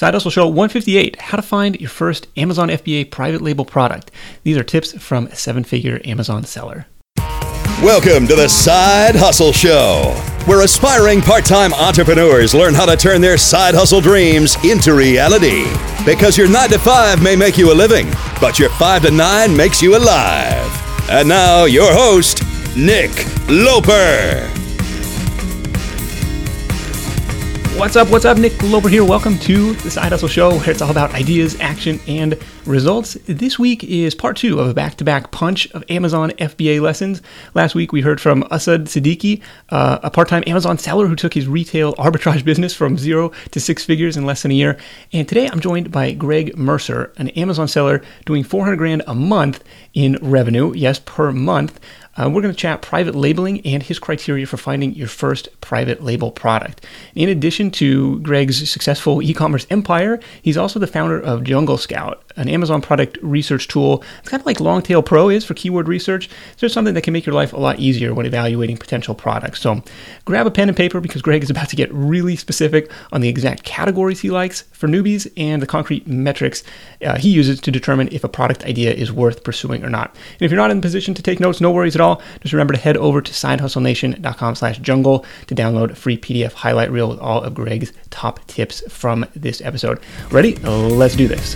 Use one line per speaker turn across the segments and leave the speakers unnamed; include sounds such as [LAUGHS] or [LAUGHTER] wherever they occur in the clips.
Side Hustle Show 158 How to Find Your First Amazon FBA Private Label Product. These are tips from a seven figure Amazon seller.
Welcome to the Side Hustle Show, where aspiring part time entrepreneurs learn how to turn their side hustle dreams into reality. Because your 9 to 5 may make you a living, but your 5 to 9 makes you alive. And now, your host, Nick Loper.
What's up? What's up? Nick Loper here. Welcome to the Side Hustle Show, where it's all about ideas, action, and results. This week is part two of a back to back punch of Amazon FBA lessons. Last week we heard from Asad Siddiqui, uh, a part time Amazon seller who took his retail arbitrage business from zero to six figures in less than a year. And today I'm joined by Greg Mercer, an Amazon seller doing 400 grand a month in revenue, yes, per month. Uh, we're going to chat private labeling and his criteria for finding your first private label product. In addition to Greg's successful e commerce empire, he's also the founder of Jungle Scout, an Amazon product research tool. It's kind of like Longtail Pro is for keyword research. It's just something that can make your life a lot easier when evaluating potential products. So grab a pen and paper because Greg is about to get really specific on the exact categories he likes for newbies and the concrete metrics uh, he uses to determine if a product idea is worth pursuing or not. And if you're not in a position to take notes, no worries at all. Just remember to head over to sidehustlenation.com slash jungle to download a free PDF highlight reel with all of Greg's top tips from this episode. Ready? Let's do this.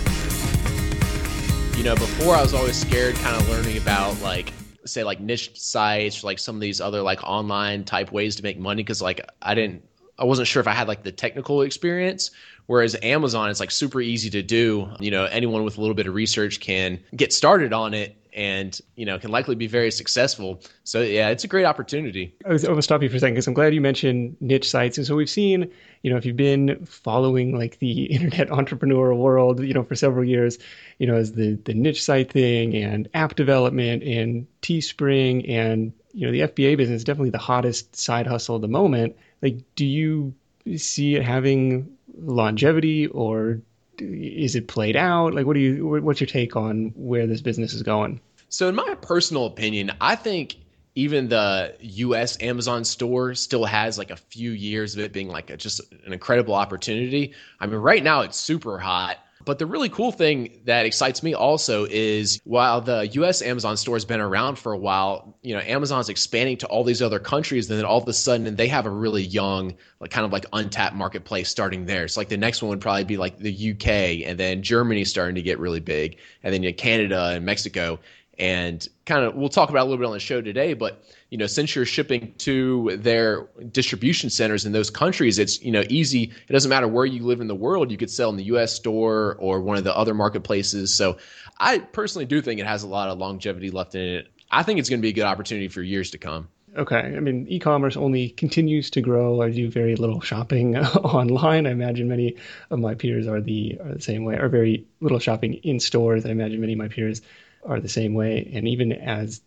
You know, before I was always scared kind of learning about like say like niche sites like some of these other like online type ways to make money because like I didn't I wasn't sure if I had like the technical experience. Whereas Amazon, it's like super easy to do. You know, anyone with a little bit of research can get started on it and you know can likely be very successful. So yeah, it's a great opportunity.
I was going to stop you for a second because I'm glad you mentioned niche sites. And so we've seen, you know, if you've been following like the [LAUGHS] internet entrepreneur world, you know, for several years, you know, as the the niche site thing and app development and Teespring and you know the FBA business is definitely the hottest side hustle at the moment. Like, do you see it having longevity or is it played out? Like, what do you? What's your take on where this business is going?
So, in my personal opinion, I think even the U.S. Amazon store still has like a few years of it being like a, just an incredible opportunity. I mean, right now it's super hot. But the really cool thing that excites me also is while the US Amazon store has been around for a while, you know, Amazon's expanding to all these other countries, and then all of a sudden they have a really young, like kind of like untapped marketplace starting there. So like the next one would probably be like the UK and then Germany starting to get really big, and then you know, Canada and Mexico and kind of we'll talk about a little bit on the show today but you know since you're shipping to their distribution centers in those countries it's you know easy it doesn't matter where you live in the world you could sell in the US store or one of the other marketplaces so I personally do think it has a lot of longevity left in it I think it's going to be a good opportunity for years to come
Okay. I mean, e-commerce only continues to grow. I do very little shopping [LAUGHS] online. I imagine many of my peers are the are the same way, or very little shopping in stores. I imagine many of my peers are the same way. And even as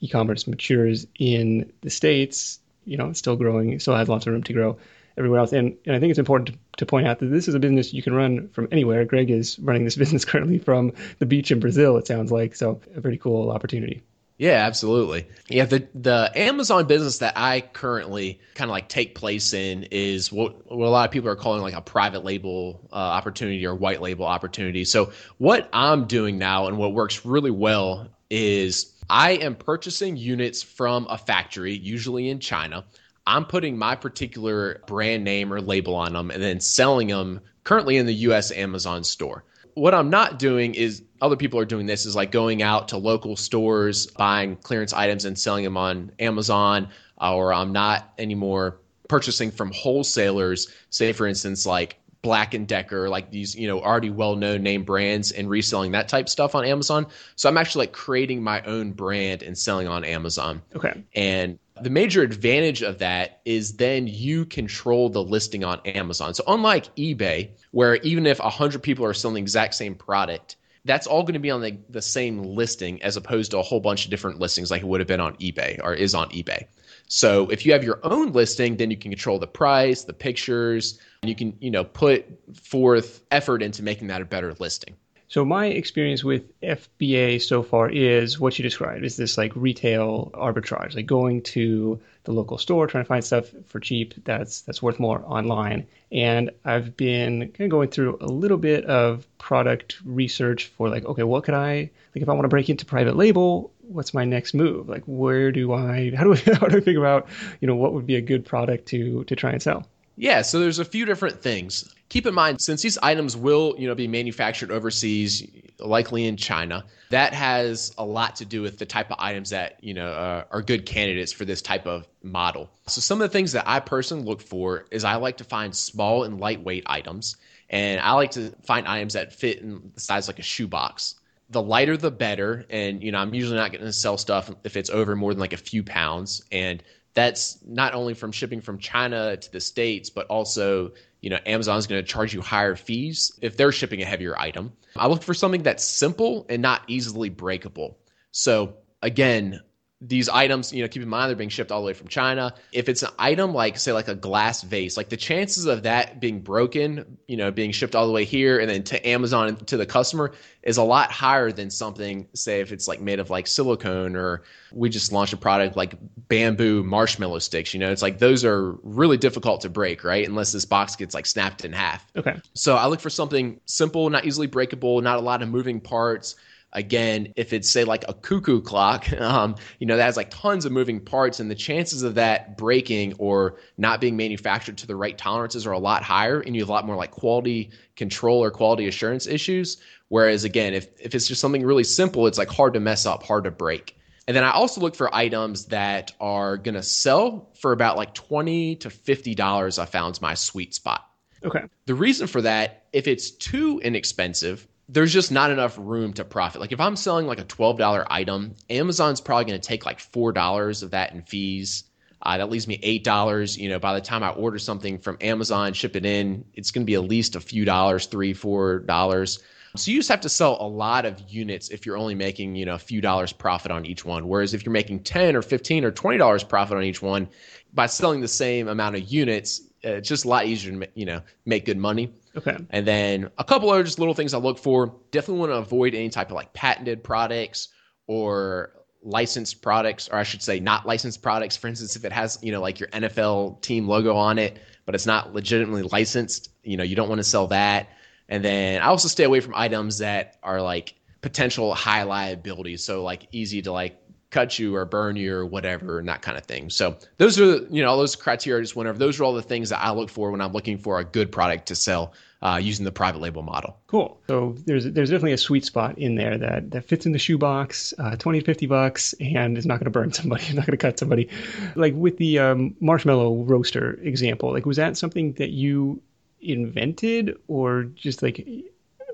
e-commerce matures in the states, you know, it's still growing, it still has lots of room to grow everywhere else. And, and I think it's important to, to point out that this is a business you can run from anywhere. Greg is running this [LAUGHS] business currently from the beach in Brazil, it sounds like. So a pretty cool opportunity.
Yeah, absolutely. Yeah, the the Amazon business that I currently kind of like take place in is what, what a lot of people are calling like a private label uh, opportunity or white label opportunity. So what I'm doing now and what works really well is I am purchasing units from a factory, usually in China. I'm putting my particular brand name or label on them and then selling them currently in the US Amazon store what I'm not doing is other people are doing this is like going out to local stores, buying clearance items and selling them on Amazon, uh, or I'm not anymore purchasing from wholesalers, say for instance like Black and Decker, like these, you know, already well-known name brands and reselling that type stuff on Amazon. So I'm actually like creating my own brand and selling on Amazon.
Okay.
And the major advantage of that is then you control the listing on Amazon. So unlike eBay, where even if 100 people are selling the exact same product, that's all going to be on the, the same listing as opposed to a whole bunch of different listings like it would have been on eBay or is on eBay. So if you have your own listing, then you can control the price, the pictures, and you can, you know, put forth effort into making that a better listing.
So my experience with FBA so far is what you described is this like retail arbitrage, like going to the local store trying to find stuff for cheap that's that's worth more online. And I've been kind of going through a little bit of product research for like, okay, what could I like if I want to break into private label, what's my next move? Like where do I [LAUGHS] how do I how do I figure out, you know, what would be a good product to to try and sell?
Yeah, so there's a few different things. Keep in mind, since these items will, you know, be manufactured overseas, likely in China, that has a lot to do with the type of items that you know uh, are good candidates for this type of model. So some of the things that I personally look for is I like to find small and lightweight items, and I like to find items that fit in the size like a shoebox. The lighter the better, and you know I'm usually not going to sell stuff if it's over more than like a few pounds, and that's not only from shipping from China to the States, but also, you know, Amazon's going to charge you higher fees if they're shipping a heavier item. I look for something that's simple and not easily breakable. So again, these items, you know, keep in mind they're being shipped all the way from China. If it's an item like, say, like a glass vase, like the chances of that being broken, you know, being shipped all the way here and then to Amazon and to the customer is a lot higher than something, say, if it's like made of like silicone or we just launched a product like bamboo marshmallow sticks. You know, it's like those are really difficult to break, right? Unless this box gets like snapped in half.
Okay.
So I look for something simple, not easily breakable, not a lot of moving parts Again, if it's say like a cuckoo clock, [LAUGHS] um, you know, that has like tons of moving parts, and the chances of that breaking or not being manufactured to the right tolerances are a lot higher, and you have a lot more like quality control or quality assurance issues. Whereas again, if if it's just something really simple, it's like hard to mess up, hard to break. And then I also look for items that are going to sell for about like 20 to $50 I found my sweet spot.
Okay.
The reason for that, if it's too inexpensive, there's just not enough room to profit. Like if I'm selling like a $12 item, Amazon's probably going to take like $4 of that in fees. Uh, that leaves me $8. You know, by the time I order something from Amazon, ship it in, it's going to be at least a few dollars, three, four dollars. So you just have to sell a lot of units if you're only making, you know, a few dollars profit on each one. Whereas if you're making 10 or 15 or $20 profit on each one, by selling the same amount of units, Uh, it's just a lot easier to, you know, make good money.
Okay.
And then a couple other just little things I look for. Definitely want to avoid any type of like patented products or licensed products, or I should say not licensed products. For instance, if it has, you know, like your NFL team logo on it, but it's not legitimately licensed, you know, you don't want to sell that. And then I also stay away from items that are like potential high liability. So like easy to like cut you or burn you or whatever and that kind of thing. So those are you know all those criteria I just went over. Those are all the things that I look for when I'm looking for a good product to sell uh, using the private label model.
Cool. So there's there's definitely a sweet spot in there that that fits in the shoebox, uh, 20 to 50 bucks, and is not going to burn [LAUGHS] somebody, not going to cut somebody. Like with the um, marshmallow roaster example, like was that something that you invented or just like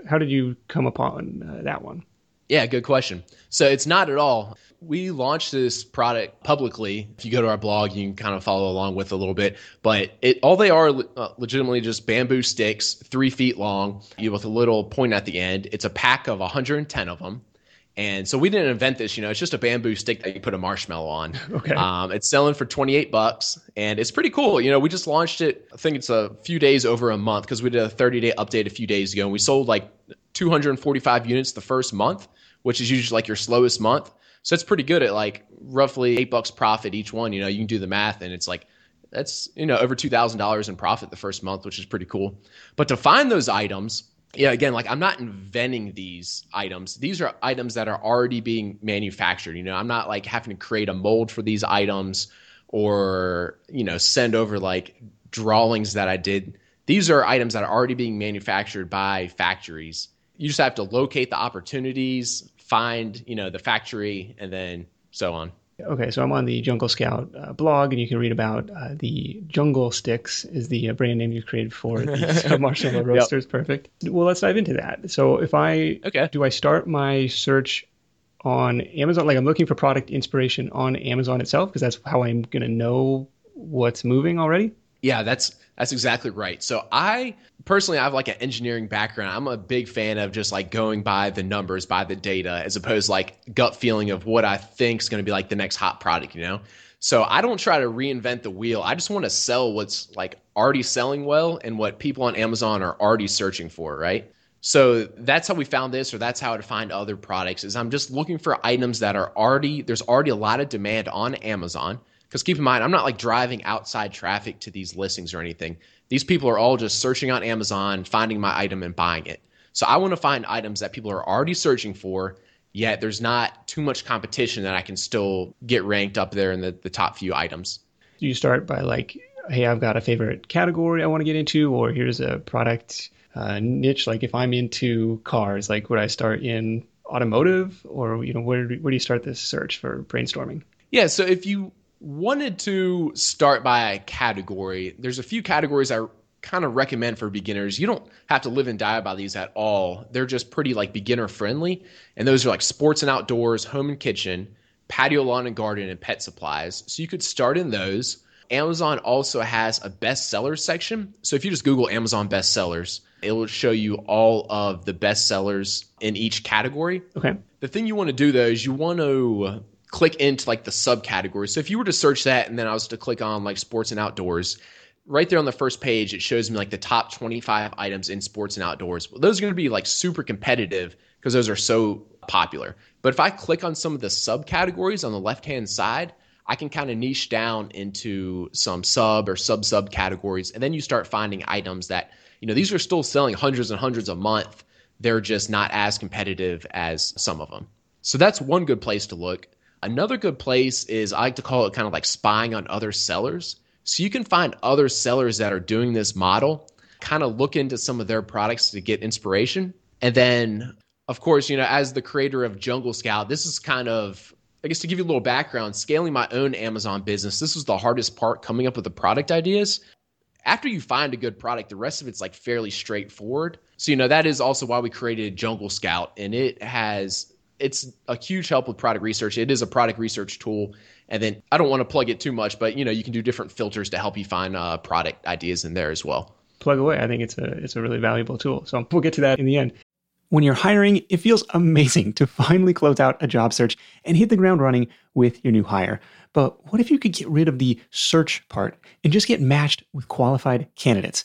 how did you come upon uh, that one?
Yeah, good question. So it's not at all. We launched this product publicly. If you go to our blog, you can kind of follow along with a little bit. But it all they are uh, legitimately just bamboo sticks, three feet long, with a little point at the end. It's a pack of 110 of them. And so we didn't invent this, you know, it's just a bamboo stick that you put a marshmallow on. [LAUGHS]
Okay.
Um, it's selling for 28 bucks and it's pretty cool. You know, we just launched it, I think it's a few days over a month because we did a 30 day update a few days ago and we sold like 245 units the first month which is usually like your slowest month. So it's pretty good at like roughly eight bucks profit each one. You know, you can do the math and it's like that's you know over two thousand dollars in profit the first month, which is pretty cool. But to find those items, yeah, again, like I'm not inventing these items. These are items that are already being manufactured. You know, I'm not like having to create a mold for these items or you know send over like drawings that I did. These are items that are already being manufactured by factories you just have to locate the opportunities, find you know the factory, and then so on.
Okay, so I'm on the Jungle Scout uh, blog, and you can read about uh, the Jungle Sticks is the uh, brand name you created for the [LAUGHS] marshmallow roasters. Yep. Perfect. Well, let's dive into that. So, if I
okay.
do I start my search on Amazon? Like I'm looking for product inspiration on Amazon itself because that's how I'm going to know what's moving already.
Yeah, that's that's exactly right. So I personally I have like an engineering background. I'm a big fan of just like going by the numbers, by the data, as opposed like gut feeling of what I think is going to be like the next hot product, you know? So I don't try to reinvent the wheel. I just want to sell what's like already selling well and what people on Amazon are already searching for, right? So that's how we found this, or that's how to find other products. Is I'm just looking for items that are already there's already a lot of demand on Amazon. Because keep in mind, I'm not like driving outside traffic to these listings or anything. These people are all just searching on Amazon, finding my item and buying it. So I want to find items that people are already searching for, yet there's not too much competition that I can still get ranked up there in the, the top few items.
Do you start by like, hey, I've got a favorite category I want to get into, or here's a product uh, niche? Like if I'm into cars, like would I start in automotive, or you know, where where do you start this search for brainstorming?
Yeah, so if you wanted to start by a category, there's a few categories I kind of recommend for beginners. You don't have to live and die by these at all. They're just pretty like beginner friendly. And those are like sports and outdoors, home and kitchen, patio, lawn and garden, and pet supplies. So you could start in those. Amazon also has a bestsellers section. So if you just Google Amazon bestsellers, it will show you all of the bestsellers in each category.
Okay.
The thing you want to do though is you want to click into like the subcategories. So if you were to search that and then I was to click on like sports and outdoors, right there on the first page, it shows me like the top 25 items in sports and outdoors. Well, those are going to be like super competitive because those are so popular. But if I click on some of the subcategories on the left hand side, I can kind of niche down into some sub or sub sub categories. And then you start finding items that, you know, these are still selling hundreds and hundreds a month. They're just not as competitive as some of them. So that's one good place to look. Another good place is I like to call it kind of like spying on other sellers. So you can find other sellers that are doing this model, kind of look into some of their products to get inspiration. And then, of course, you know, as the creator of Jungle Scout, this is kind of, I guess to give you a little background, scaling my own Amazon business, this was the hardest part coming up with the product ideas. After you find a good product, the rest of it's like fairly straightforward. So, you know, that is also why we created Jungle Scout. And it has it's a huge help with product research. It is a product research tool. And then I don't want to plug it too much, but you know, you can do different filters to help you find uh, product ideas in there as well.
Plug away. I think it's a it's a really valuable tool. So we'll get to that in the end. When you're hiring, it feels amazing [LAUGHS] to finally close out a job search and hit the ground running with your new hire. But what if you could get rid of the search part and just get matched with qualified candidates?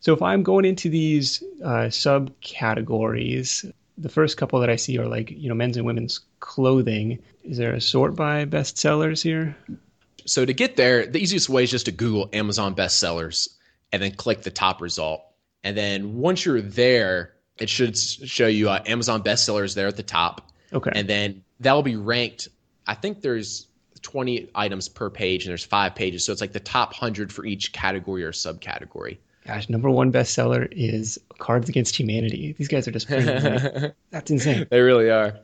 So if I'm going into these uh, subcategories, the first couple that I see are like you know men's and women's clothing. Is there a sort by bestsellers here?
So to get there, the easiest way is just to Google Amazon bestsellers and then click the top result. And then once you're there, it should show you uh, Amazon bestsellers there at the top.
Okay.
And then that'll be ranked. I think there's 20 items per page and there's five pages. So it's like the top 100 for each category or subcategory.
Gosh, number one bestseller is Cards Against Humanity. These guys are just [LAUGHS] that's insane.
They really are.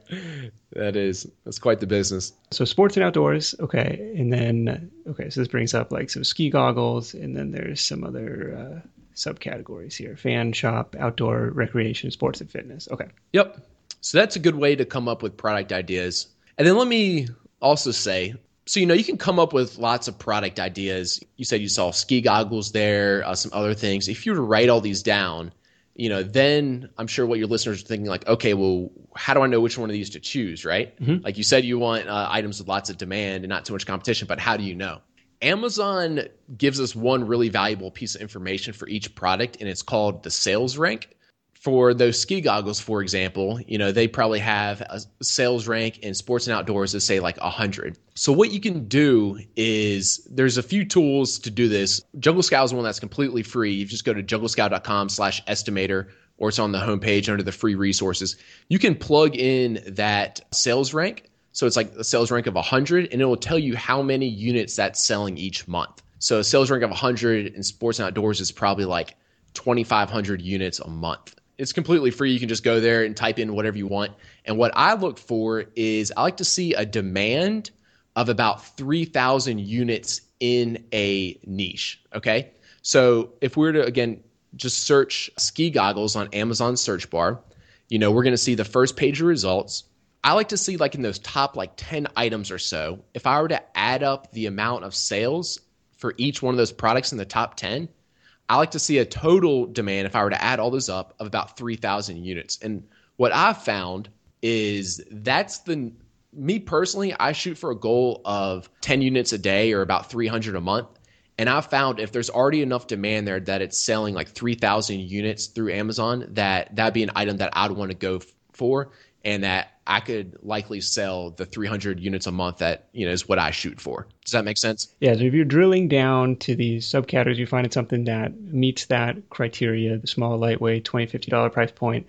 That is that's quite the business.
So sports and outdoors, okay, and then okay, so this brings up like some ski goggles, and then there's some other uh, subcategories here: fan shop, outdoor recreation, sports and fitness. Okay.
Yep. So that's a good way to come up with product ideas. And then let me also say so you know you can come up with lots of product ideas. You said you saw ski goggles there uh, some other things. If you were to write all these down you know then i'm sure what your listeners are thinking like okay well how do i know which one of these to choose right? Mm-hmm. like you said you want uh, items with lots of demand and not too much competition but how do you know? Amazon gives us one really valuable piece of information for each product and it's called the sales rank for those ski goggles, for example, you know, they probably have a sales rank in sports and outdoors that say like 100. So what you can do is there's a few tools to do this. Jungle Scout is one that's completely free. You just go to junglescout.com slash estimator or it's on the homepage under the free resources. You can plug in that sales rank. So it's like a sales rank of 100, and it will tell you how many units that's selling each month. So a sales rank of 100 in sports and outdoors is probably like 2,500 units a month. It's completely free. You can just go there and type in whatever you want. And what I look for is I like to see a demand of about 3,000 units in a niche. Okay. So if we were to, again, just search ski goggles on Amazon search bar, you know, we're going to see the first page of results. I like to see like in those top like 10 items or so, if I were to add up the amount of sales for each one of those products in the top 10, I like to see a total demand if I were to add all those up of about 3,000 units. And what I've found is that's the me personally, I shoot for a goal of 10 units a day or about 300 a month. And I've found if there's already enough demand there that it's selling like 3,000 units through Amazon, that that'd be an item that I'd want to go f- for and that I could likely sell the 300 units a month that, you know, is what I shoot for. Does that make sense?
Yeah. So if you're drilling down to these subcategories, you find something that meets that criteria, the small, lightweight, $20, $50 price point,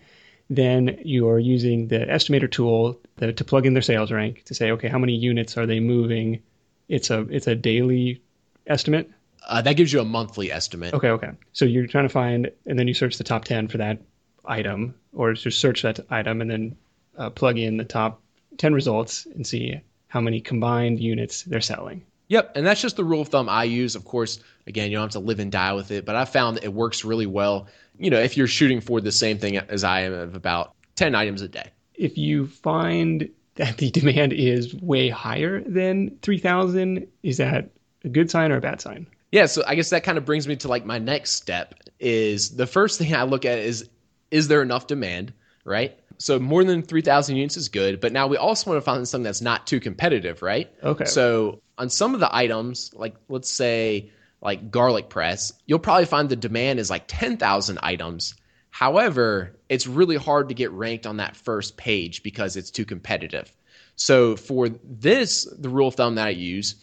then you're using the estimator tool to plug in their sales rank to say, okay, how many units are they moving? It's a it's a daily estimate.
Uh, that gives you a monthly estimate.
Okay, okay. So you're trying to find, and then you search the top ten for that item, or just search that item and then uh, plug in the top ten results and see how many combined units they're selling.
Yep, and that's just the rule of thumb I use. Of course, again, you don't have to live and die with it, but I found it works really well. You know, if you're shooting for the same thing as I am of about 10 items a day.
If you find that the demand is way higher than 3000, is that a good sign or a bad sign?
Yeah, so I guess that kind of brings me to like my next step is the first thing I look at is is there enough demand, right? So more than 3000 units is good, but now we also want to find something that's not too competitive, right?
Okay.
So on some of the items, like let's say like garlic press, you'll probably find the demand is like 10,000 items. However, it's really hard to get ranked on that first page because it's too competitive. So for this, the rule of thumb that I use,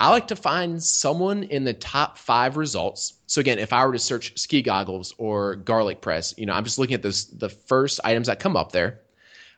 I like to find someone in the top five results. So again, if I were to search ski goggles or garlic press, you know, I'm just looking at this the first items that come up there.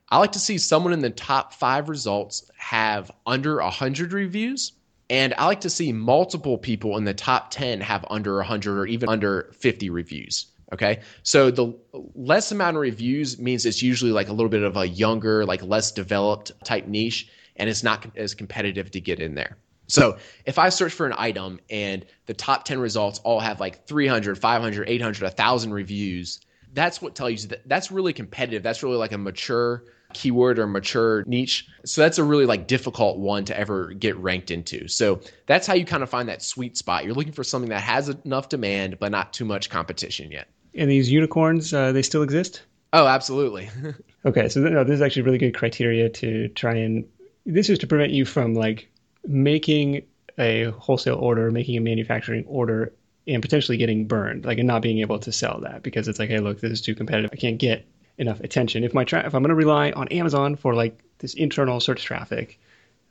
I like to see someone in the top five results have under 100 reviews. And I like to see multiple people in the top 10 have under 100 or even under 50 reviews. Okay. So the less amount of reviews means it's usually like a little bit of a younger, like less developed type niche, and it's not as competitive to get in there. So if I search for an item and the top 10 results all have like 300, 500, 800, 1,000 reviews, that's what tells you that that's really competitive. That's really like a mature keyword or mature niche. So that's a really like difficult one to ever get ranked into. So that's how you kind of find that sweet spot. You're looking for something that has enough demand but not too much competition yet.
And these unicorns, uh, they still exist?
Oh, absolutely. [LAUGHS]
okay, so no, this is actually really good criteria to try and. This is to prevent you from like making a wholesale order, making a manufacturing order, and potentially getting burned, like and not being able to sell that because it's like, hey, look, this is too competitive. I can't get enough attention. If my tra- if I'm going to rely on Amazon for like this internal search traffic,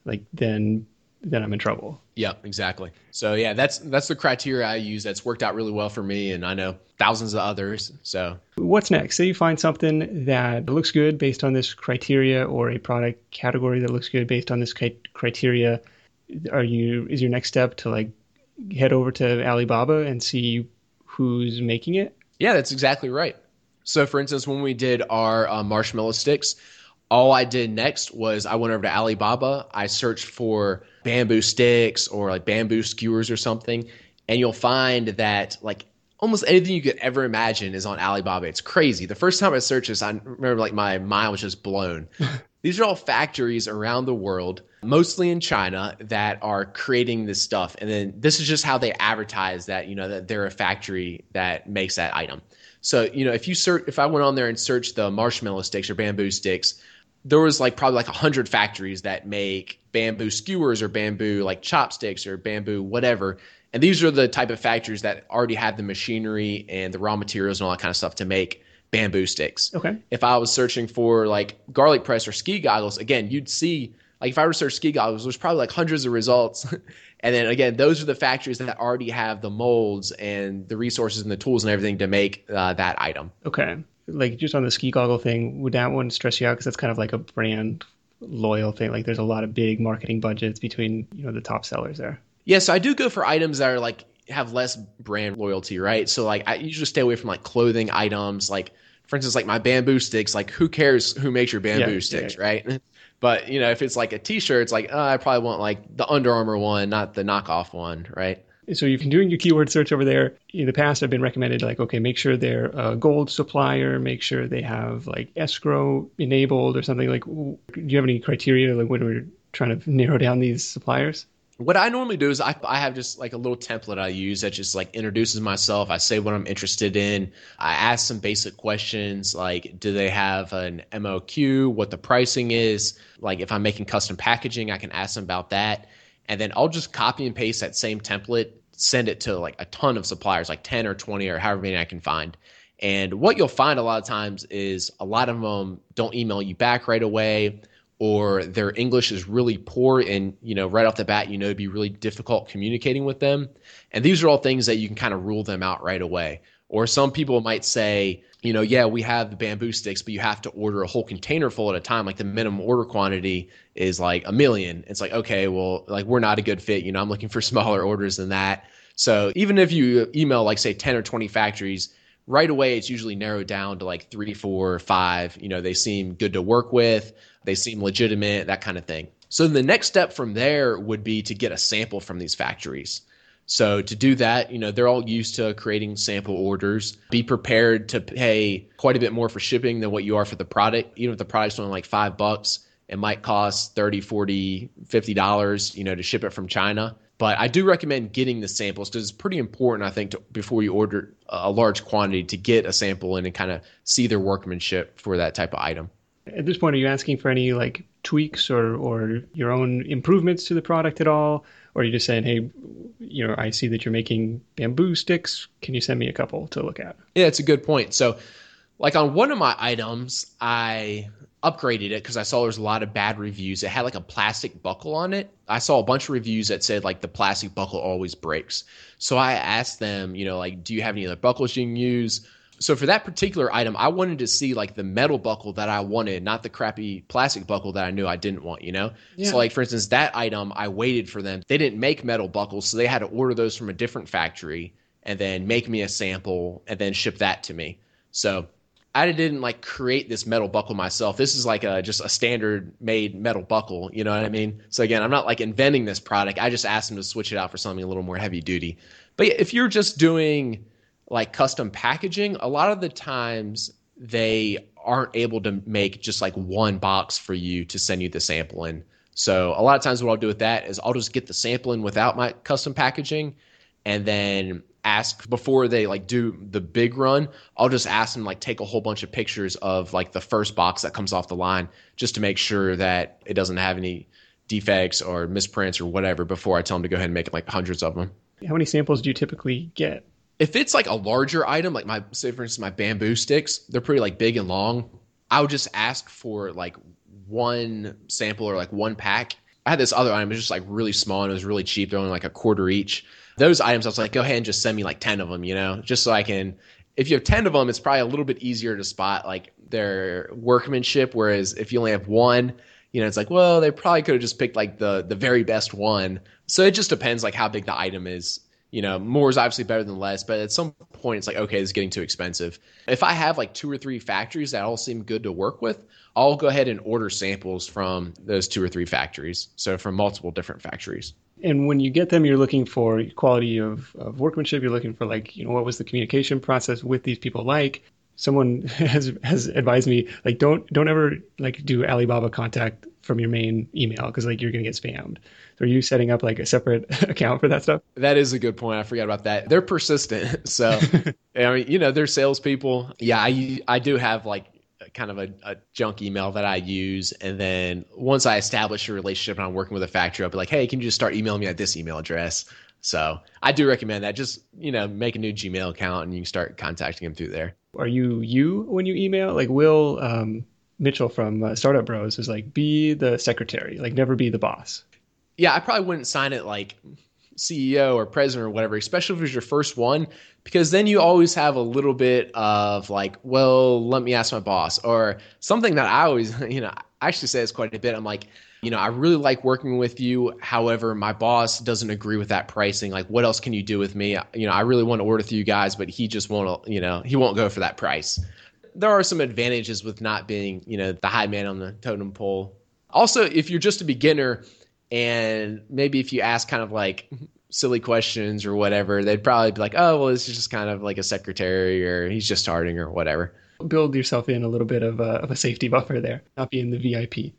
like then then I'm in trouble.
Yeah, exactly. So yeah, that's that's the criteria I use. That's worked out really well for me, and I know thousands of others. So
what's next? Say you find something that looks good based on this criteria, or a product category that looks good based on this criteria. Are you is your next step to like head over to Alibaba and see who's making it?
Yeah, that's exactly right. So, for instance, when we did our uh, marshmallow sticks, all I did next was I went over to Alibaba. I searched for bamboo sticks or like bamboo skewers or something, and you'll find that like almost anything you could ever imagine is on Alibaba. It's crazy. The first time I searched this, I remember like my mind was just blown. [LAUGHS] These are all factories around the world, mostly in China, that are creating this stuff. And then this is just how they advertise that, you know, that they're a factory that makes that item. So, you know, if you search, if I went on there and searched the marshmallow sticks or bamboo sticks, there was like probably like a hundred factories that make bamboo skewers or bamboo like chopsticks or bamboo whatever. And these are the type of factories that already have the machinery and the raw materials and all that kind of stuff to make bamboo sticks.
Okay.
If I was searching for like garlic press or ski goggles, again, you'd see like if I were to search ski goggles, there's probably like hundreds of results. [LAUGHS] and then again, those are the factories that already have the molds and the resources and the tools and everything to make uh, that item.
Okay. like just on the ski goggle thing, would that one stress you out? Because that's kind of like a brand loyal thing. Like there's a lot of big marketing budgets between you know the top sellers there.
Yes, yeah, so I do go for items that are like have less brand loyalty, right? So like I usually stay away from like clothing items, like for instance, like my bamboo sticks. Like who cares who makes your bamboo yeah, sticks, yeah. right? [LAUGHS] But you know, if it's like a T-shirt, it's like oh, I probably want like the Under Armour one, not the knockoff one, right?
So you've been doing your keyword search over there. In the past, I've been recommended like, okay, make sure they're a gold supplier, make sure they have like escrow enabled or something. Like, do you have any criteria like when we're trying to narrow down these suppliers?
What I normally do is I, I have just like a little template I use that just like introduces myself. I say what I'm interested in. I ask some basic questions like, do they have an MOQ? What the pricing is? Like, if I'm making custom packaging, I can ask them about that and then I'll just copy and paste that same template, send it to like a ton of suppliers, like 10 or 20 or however many I can find. And what you'll find a lot of times is a lot of them don't email you back right away or their English is really poor and you know right off the bat you know it'd be really difficult communicating with them. And these are all things that you can kind of rule them out right away. Or some people might say, you know, yeah, we have the bamboo sticks, but you have to order a whole container full at a time. Like the minimum order quantity is like a million. It's like, okay, well, like we're not a good fit. You know, I'm looking for [LAUGHS] smaller orders than that. So even if you email like say 10 or 20 factories, right away it's usually narrowed down to like three, four, five. You know, they seem good to work with, they seem legitimate, that kind of thing. So the next step from there would be to get a sample from these factories. So to do that, you know, they're all used to creating sample orders. Be prepared to pay quite a bit more for shipping than what you are for the product. Even if the product's only like five bucks, it might cost 30, 40, 50 dollars, you know, to ship it from China. But I do recommend getting the samples because it's pretty important, I think, to, before you order a large quantity to get a sample in and kind of see their workmanship for that type of item.
At this point, are you asking for any like tweaks or, or your own improvements to the product at all? Or are you just saying, hey, you know, I see that you're making bamboo sticks. Can you send me a couple to look at?
Yeah, it's a good point. So, like on one of my items, I upgraded it because I saw there's a lot of bad reviews. It had like a plastic buckle on it. I saw a bunch of reviews that said like the plastic buckle always breaks. So I asked them, you know, like, do you have any other buckles you can use? so for that particular item, I wanted to see like the metal buckle that I wanted, not the crappy plastic buckle that I knew I didn't want, you know? Yeah. So like for instance, that item I waited for them. They didn't make metal buckles, so they had to order those from a different factory and then make me a sample and then ship that to me. So I didn't like create this metal buckle myself. This is like a just a standard made metal buckle, you know what I mean? So again, I'm not like inventing this product. I just asked them to switch it out for something a little more heavy duty. But if you're just doing like custom packaging, a lot of the times they aren't able to make just like one box for you to send you the sample in. So a lot of times what I'll do with that is I'll just get the sample in without my custom packaging and then ask before they like do the big run, I'll just ask them like take a whole bunch of pictures of like the first box that comes off the line just to make sure that it doesn't have any defects or misprints or whatever before I tell them to go ahead and make like hundreds of them.
How many samples do you typically get?
If it's like a larger item, like my say for instance my bamboo sticks, they're pretty like big and long. I would just ask for like one sample or like one pack. I had this other item, it was just like really small and it was really cheap. They're only like a quarter each. Those items, I was like, go ahead and just send me like 10 of them, you know, just so I can. If you have 10 of them, it's probably a little bit easier to spot like their workmanship. Whereas if you only have one, you know, it's like, well, they probably could have just picked like the the very best one. So it just depends like how big the item is you know, more is obviously better than less, but at some point it's like, okay, it's getting too expensive. If I have like two or three factories that all seem good to work with, I'll go ahead and order samples from those two or three factories. So from multiple different factories.
And when you get them, you're looking for quality of, of workmanship. You're looking for like, you know, what was the communication process with these people like? Someone [LAUGHS] has has advised me like don't don't ever like do Alibaba contact from your main email because like you're gonna get spammed. So are you setting up like a separate [LAUGHS] account for that stuff?
That is a good point. I forgot about that. They're persistent. [LAUGHS] So, I mean, you know, they're salespeople. Yeah, I, I do have like kind of a, a, junk email that I use. And then once I establish a relationship and I'm working with a factory, I'll be like, hey, can you just start emailing me at this email address? So I do recommend that. Just, you know, make a new Gmail account and you can start contacting them through there.
Are you you when you email? Like Will um, Mitchell from uh, Startup Bros is like, be the secretary, like never be the boss
yeah, I probably wouldn't sign it like CEO or president or whatever, especially if it's your first one, because then you always have a little bit of like, well, let me ask my boss, or something that I always, [LAUGHS] you know, I actually say this quite a bit. I'm like, you know, I really like working with you. However, my boss doesn't agree with that pricing. Like, what else can you do with me? You know, I really want to order through you guys, but he just won't, you know, he won't go for that price. There are some advantages with not being, you know, the high man on the totem pole. Also, if you're just a beginner and maybe if you ask kind of like mm-hmm. silly questions or whatever, they'd probably be like, oh, well, this is just kind of like a secretary or he's just starting or whatever.
Build yourself in a little bit of a, of a safety buffer there, not being the VIP.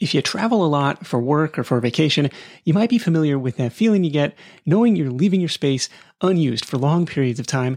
If you travel a lot for work or for vacation, you might be familiar with that feeling you get knowing you're leaving your space unused for long periods of time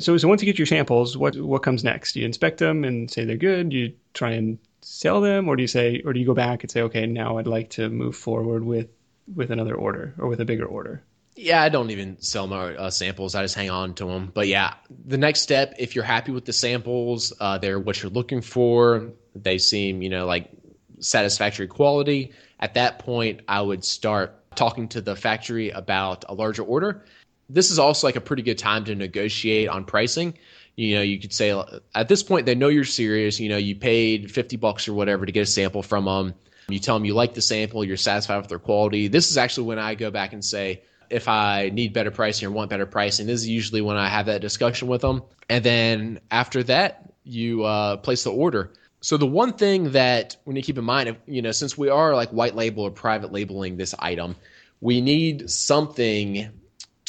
So, so once you get your samples, what, what comes next? You inspect them and say they're good? You try and sell them or do you say, or do you go back and say, okay, now I'd like to move forward with, with another order or with a bigger order?
Yeah, I don't even sell my uh, samples. I just hang on to them. But yeah, the next step, if you're happy with the samples, uh, they're what you're looking for. They seem, you know, like satisfactory quality. At that point, I would start talking to the factory about a larger order. This is also like a pretty good time to negotiate on pricing. You know, you could say at this point they know you're serious. You know, you paid 50 bucks or whatever to get a sample from them. You tell them you like the sample, you're satisfied with their quality. This is actually when I go back and say, if I need better pricing or want better pricing. This is usually when I have that discussion with them. And then after that, you uh, place the order. So the one thing that we need to keep in mind, you know, since we are like white label or private labeling this item, we need something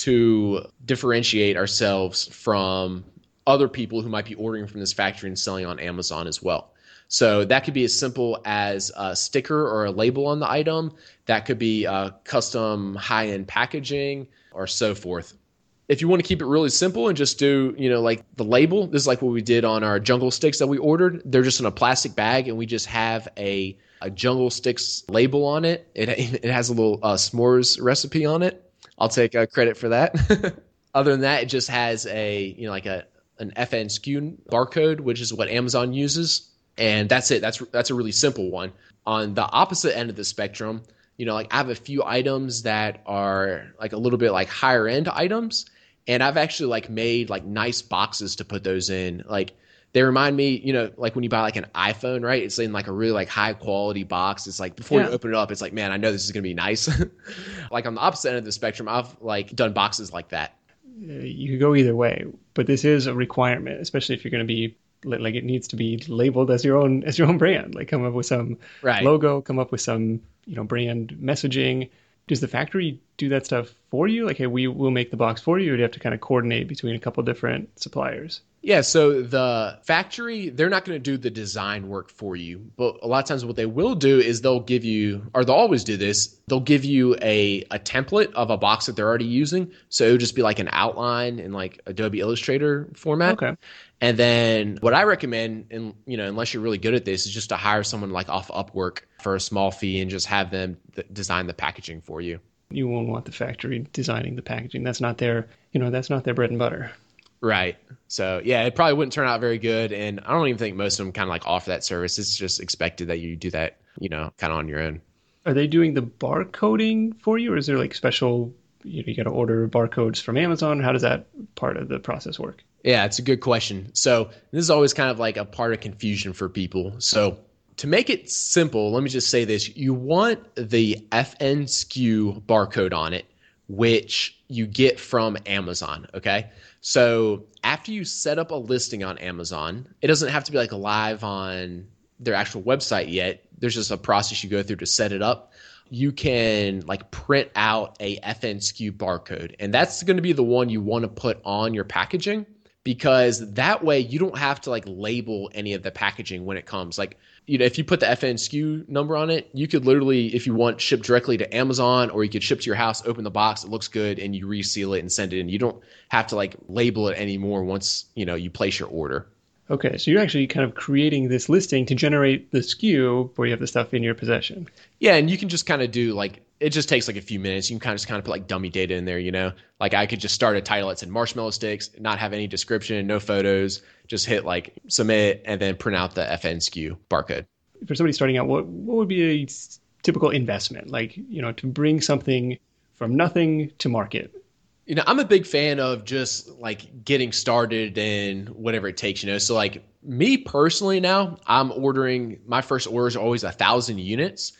to differentiate ourselves from other people who might be ordering from this factory and selling on Amazon as well. So that could be as simple as a sticker or a label on the item. That could be uh, custom high end packaging or so forth. If you want to keep it really simple and just do, you know, like the label, this is like what we did on our jungle sticks that we ordered. They're just in a plastic bag and we just have a, a jungle sticks label on it. It, it has a little uh, s'mores recipe on it. I'll take uh, credit for that. [LAUGHS] Other than that, it just has a, you know, like a, an FNSKU barcode, which is what Amazon uses and that's it. That's that's a really simple one. On the opposite end of the spectrum, you know, like I have a few items that are like a little bit like higher end items, and I've actually like made like nice boxes to put those in. Like they remind me, you know, like when you buy like an iPhone, right? It's in like a really like high quality box. It's like before yeah. you open it up, it's like, man, I know this is gonna be nice. [LAUGHS] like on the opposite end of the spectrum, I've like done boxes like that.
Uh, you could go either way, but this is a requirement, especially if you're going to be like it needs to be labeled as your own [LAUGHS] as your own brand like come up with some right. logo come up with some you know brand messaging does the factory do that stuff for you like hey we will make the box for you or do you have to kind of coordinate between a couple different suppliers
yeah so the factory they're not going to do the design work for you but a lot of times what they will do is they'll give you or they'll always do this they'll give you a, a template of a box that they're already using so it would just be like an outline in like adobe illustrator format
okay
and then what I recommend, and you know, unless you're really good at this, is just to hire someone like off Upwork for a small fee and just have them th- design the packaging for you.
You won't want the factory designing the packaging. That's not their, you know, that's not their bread and butter.
Right. So yeah, it probably wouldn't turn out very good, and I don't even think most of them kind of like offer that service. It's just expected that you do that, you know, kind of on your own.
Are they doing the barcoding for you, or is there like special? You know, you got to order barcodes from Amazon. How does that part of the process work?
Yeah, it's a good question. So this is always kind of like a part of confusion for people. So to make it simple, let me just say this: you want the FN FNSKU barcode on it, which you get from Amazon. Okay, so after you set up a listing on Amazon, it doesn't have to be like live on their actual website yet. There's just a process you go through to set it up. You can like print out a FNSKU barcode, and that's going to be the one you want to put on your packaging because that way you don't have to like label any of the packaging when it comes. Like, you know, if you put the FNSKU number on it, you could literally, if you want, ship directly to Amazon or you could ship to your house, open the box, it looks good, and you reseal it and send it in. You don't have to like label it anymore once, you know, you place your order.
Okay, so you're actually kind of creating this listing to generate the SKU where you have the stuff in your possession.
Yeah, and you can just kind of do like it just takes like a few minutes. You can kind of just kind of put like dummy data in there, you know. Like I could just start a title that said marshmallow sticks, not have any description, no photos, just hit like submit and then print out the FNSKU barcode.
For somebody starting out, what what would be a typical investment? Like, you know, to bring something from nothing to market
you know, I'm a big fan of just like getting started and whatever it takes, you know. So like me personally now, I'm ordering my first orders are always a thousand units.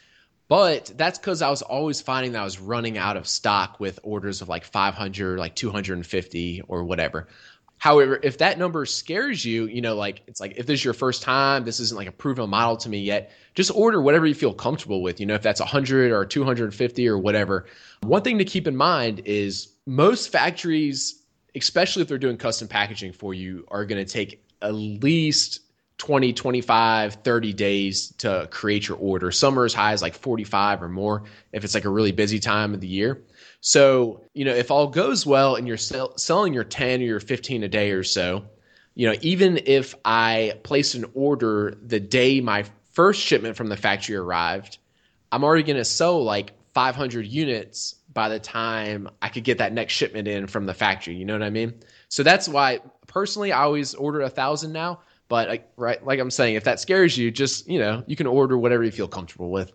But that's because I was always finding that I was running out of stock with orders of like 500, like 250 or whatever. However, if that number scares you, you know, like it's like if this is your first time, this isn't like a proven model to me yet, just order whatever you feel comfortable with. You know, if that's 100 or 250 or whatever. One thing to keep in mind is most factories, especially if they're doing custom packaging for you, are going to take at least 20, 25, 30 days to create your order. Some are as high as like 45 or more if it's like a really busy time of the year. So, you know, if all goes well and you're sell- selling your 10 or your 15 a day or so, you know, even if I place an order the day my first shipment from the factory arrived, I'm already going to sell like 500 units by the time I could get that next shipment in from the factory. You know what I mean? So that's why personally I always order a thousand now. But like, right, like I'm saying, if that scares you, just you know, you can order whatever you feel comfortable with.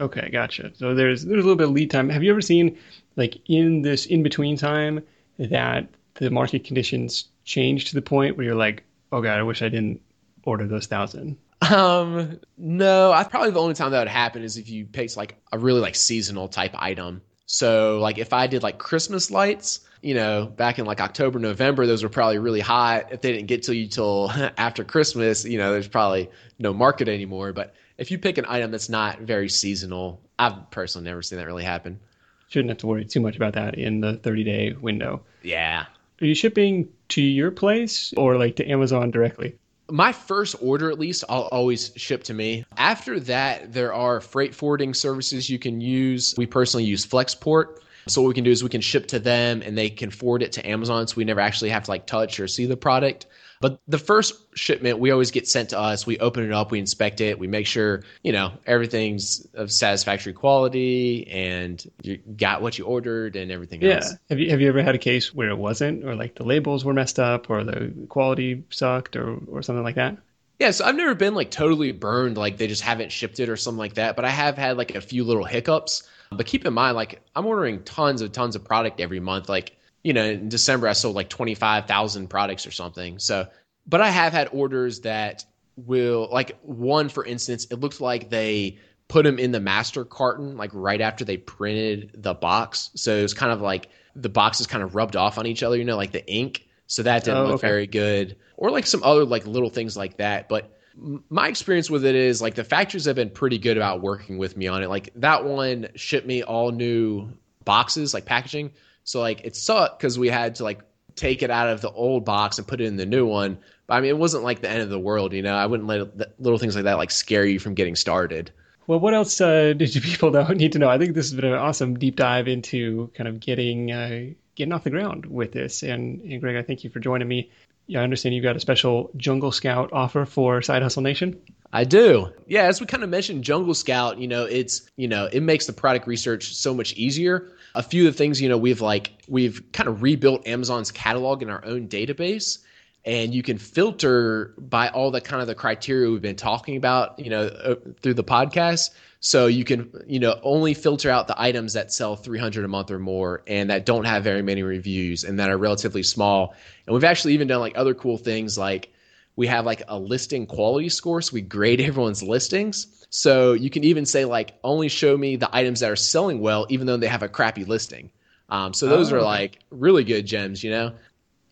Okay, gotcha. So there's there's a little bit of lead time. Have you ever seen like in this in between time that the market conditions change to the point where you're like, oh god, I wish I didn't order those thousand.
Um, no, I probably the only time that would happen is if you picked like a really like seasonal type item. So like if I did like Christmas lights, you know, back in like October, November, those were probably really hot. If they didn't get to you till [LAUGHS] after Christmas, you know, there's probably no market anymore. But if you pick an item that's not very seasonal, I've personally never seen that really happen.
Shouldn't have to worry too much about that in the 30 day window.
Yeah.
Are you shipping to your place or like to Amazon directly?
my first order at least i'll always ship to me after that there are freight forwarding services you can use we personally use flexport so what we can do is we can ship to them and they can forward it to amazon so we never actually have to like touch or see the product but the first shipment we always get sent to us. We open it up, we inspect it, we make sure, you know, everything's of satisfactory quality and you got what you ordered and everything
yeah.
else.
Have you have you ever had a case where it wasn't or like the labels were messed up or the quality sucked or or something like that?
Yeah, so I've never been like totally burned, like they just haven't shipped it or something like that. But I have had like a few little hiccups. But keep in mind, like I'm ordering tons of tons of product every month. Like you know, in December I sold like 25,000 products or something. So, but I have had orders that will like one for instance, it looked like they put them in the master carton like right after they printed the box. So it was kind of like the boxes kind of rubbed off on each other, you know, like the ink. So that didn't oh, look okay. very good. Or like some other like little things like that, but my experience with it is like the factories have been pretty good about working with me on it. Like that one shipped me all new boxes, like packaging. So like it sucked because we had to like take it out of the old box and put it in the new one. But I mean, it wasn't like the end of the world, you know. I wouldn't let little things like that like scare you from getting started.
Well, what else uh, [LAUGHS] did you people know, need to know? I think this has been an awesome deep dive into kind of getting uh, getting off the ground with this. And, and Greg, I thank you for joining me. Yeah, I understand you've got a special Jungle Scout offer for Side Hustle Nation.
I do. Yeah, as we kind of mentioned, Jungle Scout, you know, it's, you know, it makes the product research so much easier. A few of the things, you know, we've like, we've kind of rebuilt Amazon's catalog in our own database. And you can filter by all the kind of the criteria we've been talking about, you know, uh, through the podcast. So you can, you know, only filter out the items that sell 300 a month or more and that don't have very many reviews and that are relatively small. And we've actually even done like other cool things like we have like a listing quality score. So we grade [LAUGHS] everyone's listings. So you can even say like only show me the items that are selling well, even though they have a crappy listing. Um, so those oh, are like really good gems, you know.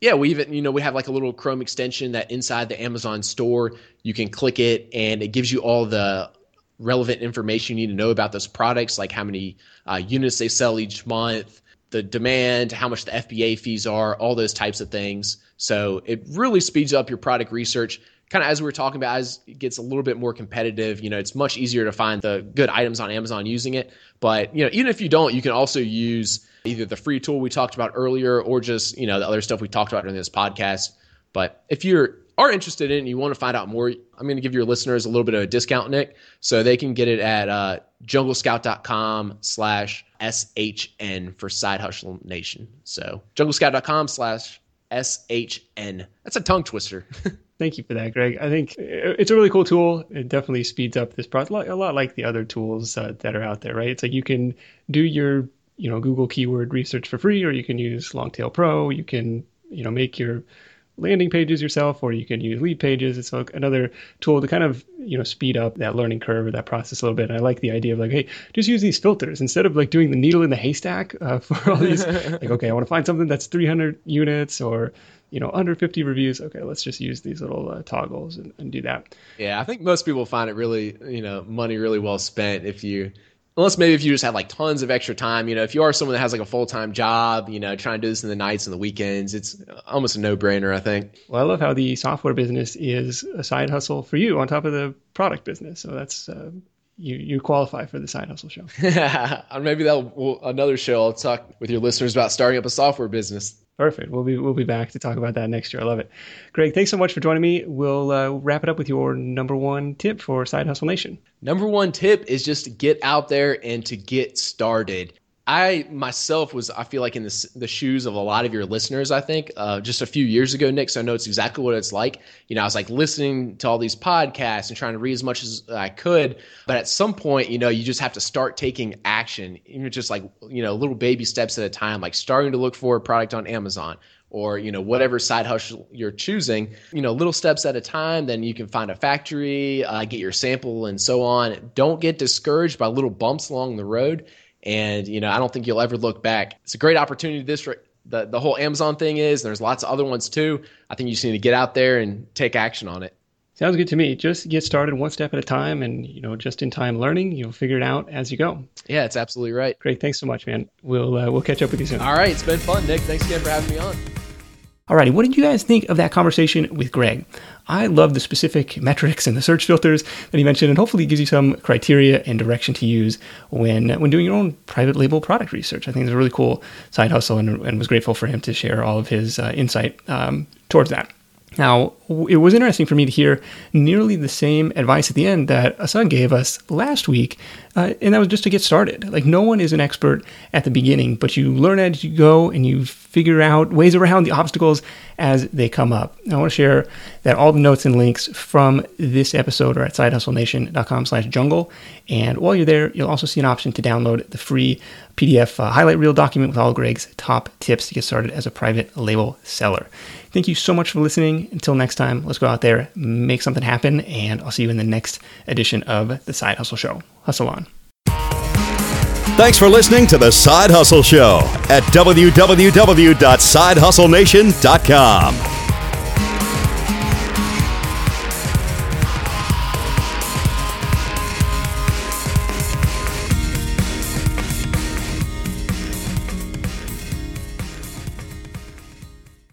Yeah, we even, you know, we have like a little Chrome extension that inside the Amazon store, you can click it and it gives you all the relevant information you need to know about those products, like how many uh, units they sell each month, the demand, how much the FBA fees are, all those types of things. So it really speeds up your product research. Kind of as we were talking about, as it gets a little bit more competitive, you know, it's much easier to find the good items on Amazon using it. But, you know, even if you don't, you can also use either the free tool we talked about earlier or just, you know, the other stuff we talked about in this podcast. But if you're are interested in and you want to find out more, I'm going to give your listeners a little bit of a discount, Nick, so they can get it at uh, junglescout.com slash SHN for Side Hustle Nation. So junglescout.com slash SHN. That's a tongue twister. [LAUGHS]
Thank you for that, Greg. I think it's a really cool tool. It definitely speeds up this process a lot like the other tools uh, that are out there, right? It's like you can do your, you know, Google keyword research for free, or you can use Longtail Pro. You can, you know, make your landing pages yourself, or you can use Leadpages. It's another tool to kind of you know speed up that learning curve or that process a little bit. And I like the idea of like, hey, just use these filters instead of like doing the needle in the haystack uh, [LAUGHS] for all these. [LAUGHS] like, okay, I want to find something that's 300 units or you know under 50 reviews. Okay, let's just use these little uh, toggles and, and do that.
Yeah, I think most people find it really you know money really well spent if you unless maybe if you just have like tons of extra time you know if you are someone that has like a full-time job you know trying to do this in the nights and the weekends it's almost a no-brainer i think.
Well i love how the software business is a side hustle for you on top of the product business. So that's uh, you you qualify for the side hustle show [LAUGHS]
maybe that will another show i'll talk with your listeners about starting up a software business
Perfect. We'll be we'll be back to talk about that next year. I love it. Greg, thanks so much for joining me. We'll uh, wrap it up with your number one tip for Side Hustle Nation.
Number one tip is just to get out there and to get started. I myself was, I feel like, in the, the shoes of a lot of your listeners, I think, uh, just a few years ago, Nick. So I know it's exactly what it's like. You know, I was like listening to all these podcasts and trying to read as much as I could. But at some point, you know, you just have to start taking action, even just like, you know, little baby steps at a time, like starting to look for a product on Amazon or you know whatever side hustle you're choosing you know little steps at a time then you can find a factory uh, get your sample and so on don't get discouraged by little bumps along the road and you know, I don't think you'll ever look back. It's a great opportunity. This the the whole Amazon thing is. There's lots of other ones too. I think you just need to get out there and take action on it.
Sounds good to me. Just get started one step at a time, and you know, just in time learning, you'll figure it out as you go.
Yeah, it's absolutely right.
Great. Thanks so much, man. We'll uh, we'll catch up with you soon.
All right, it's been fun, Nick. Thanks again for having me on.
Alrighty, what did you guys think of that conversation with Greg? I love the specific [LAUGHS] metrics and the search filters that he mentioned, and hopefully it gives you some criteria and direction to use when when doing your own private label product research. I think it's a really cool side hustle, and, and was grateful for him to share all of his uh, insight um, towards that. Now, it was interesting for me to hear nearly the same advice at the end that Asan gave us last week, uh, and that was just to get started. Like, no one is an expert at the beginning, but you learn as you go and you figure out ways around the obstacles as they come up. I want to share that all the notes and links from this episode are at sidehustlenation.com slash jungle. And while you're there, you'll also see an option to download the free PDF uh, highlight reel document with all Greg's top tips to get started as a private label seller. Thank you so much for listening. Until next time, let's go out there, make something happen, and I'll see you in the next edition of The Side Hustle Show. Hustle on.
Thanks for listening to The Side Hustle Show at www.sidehustlenation.com.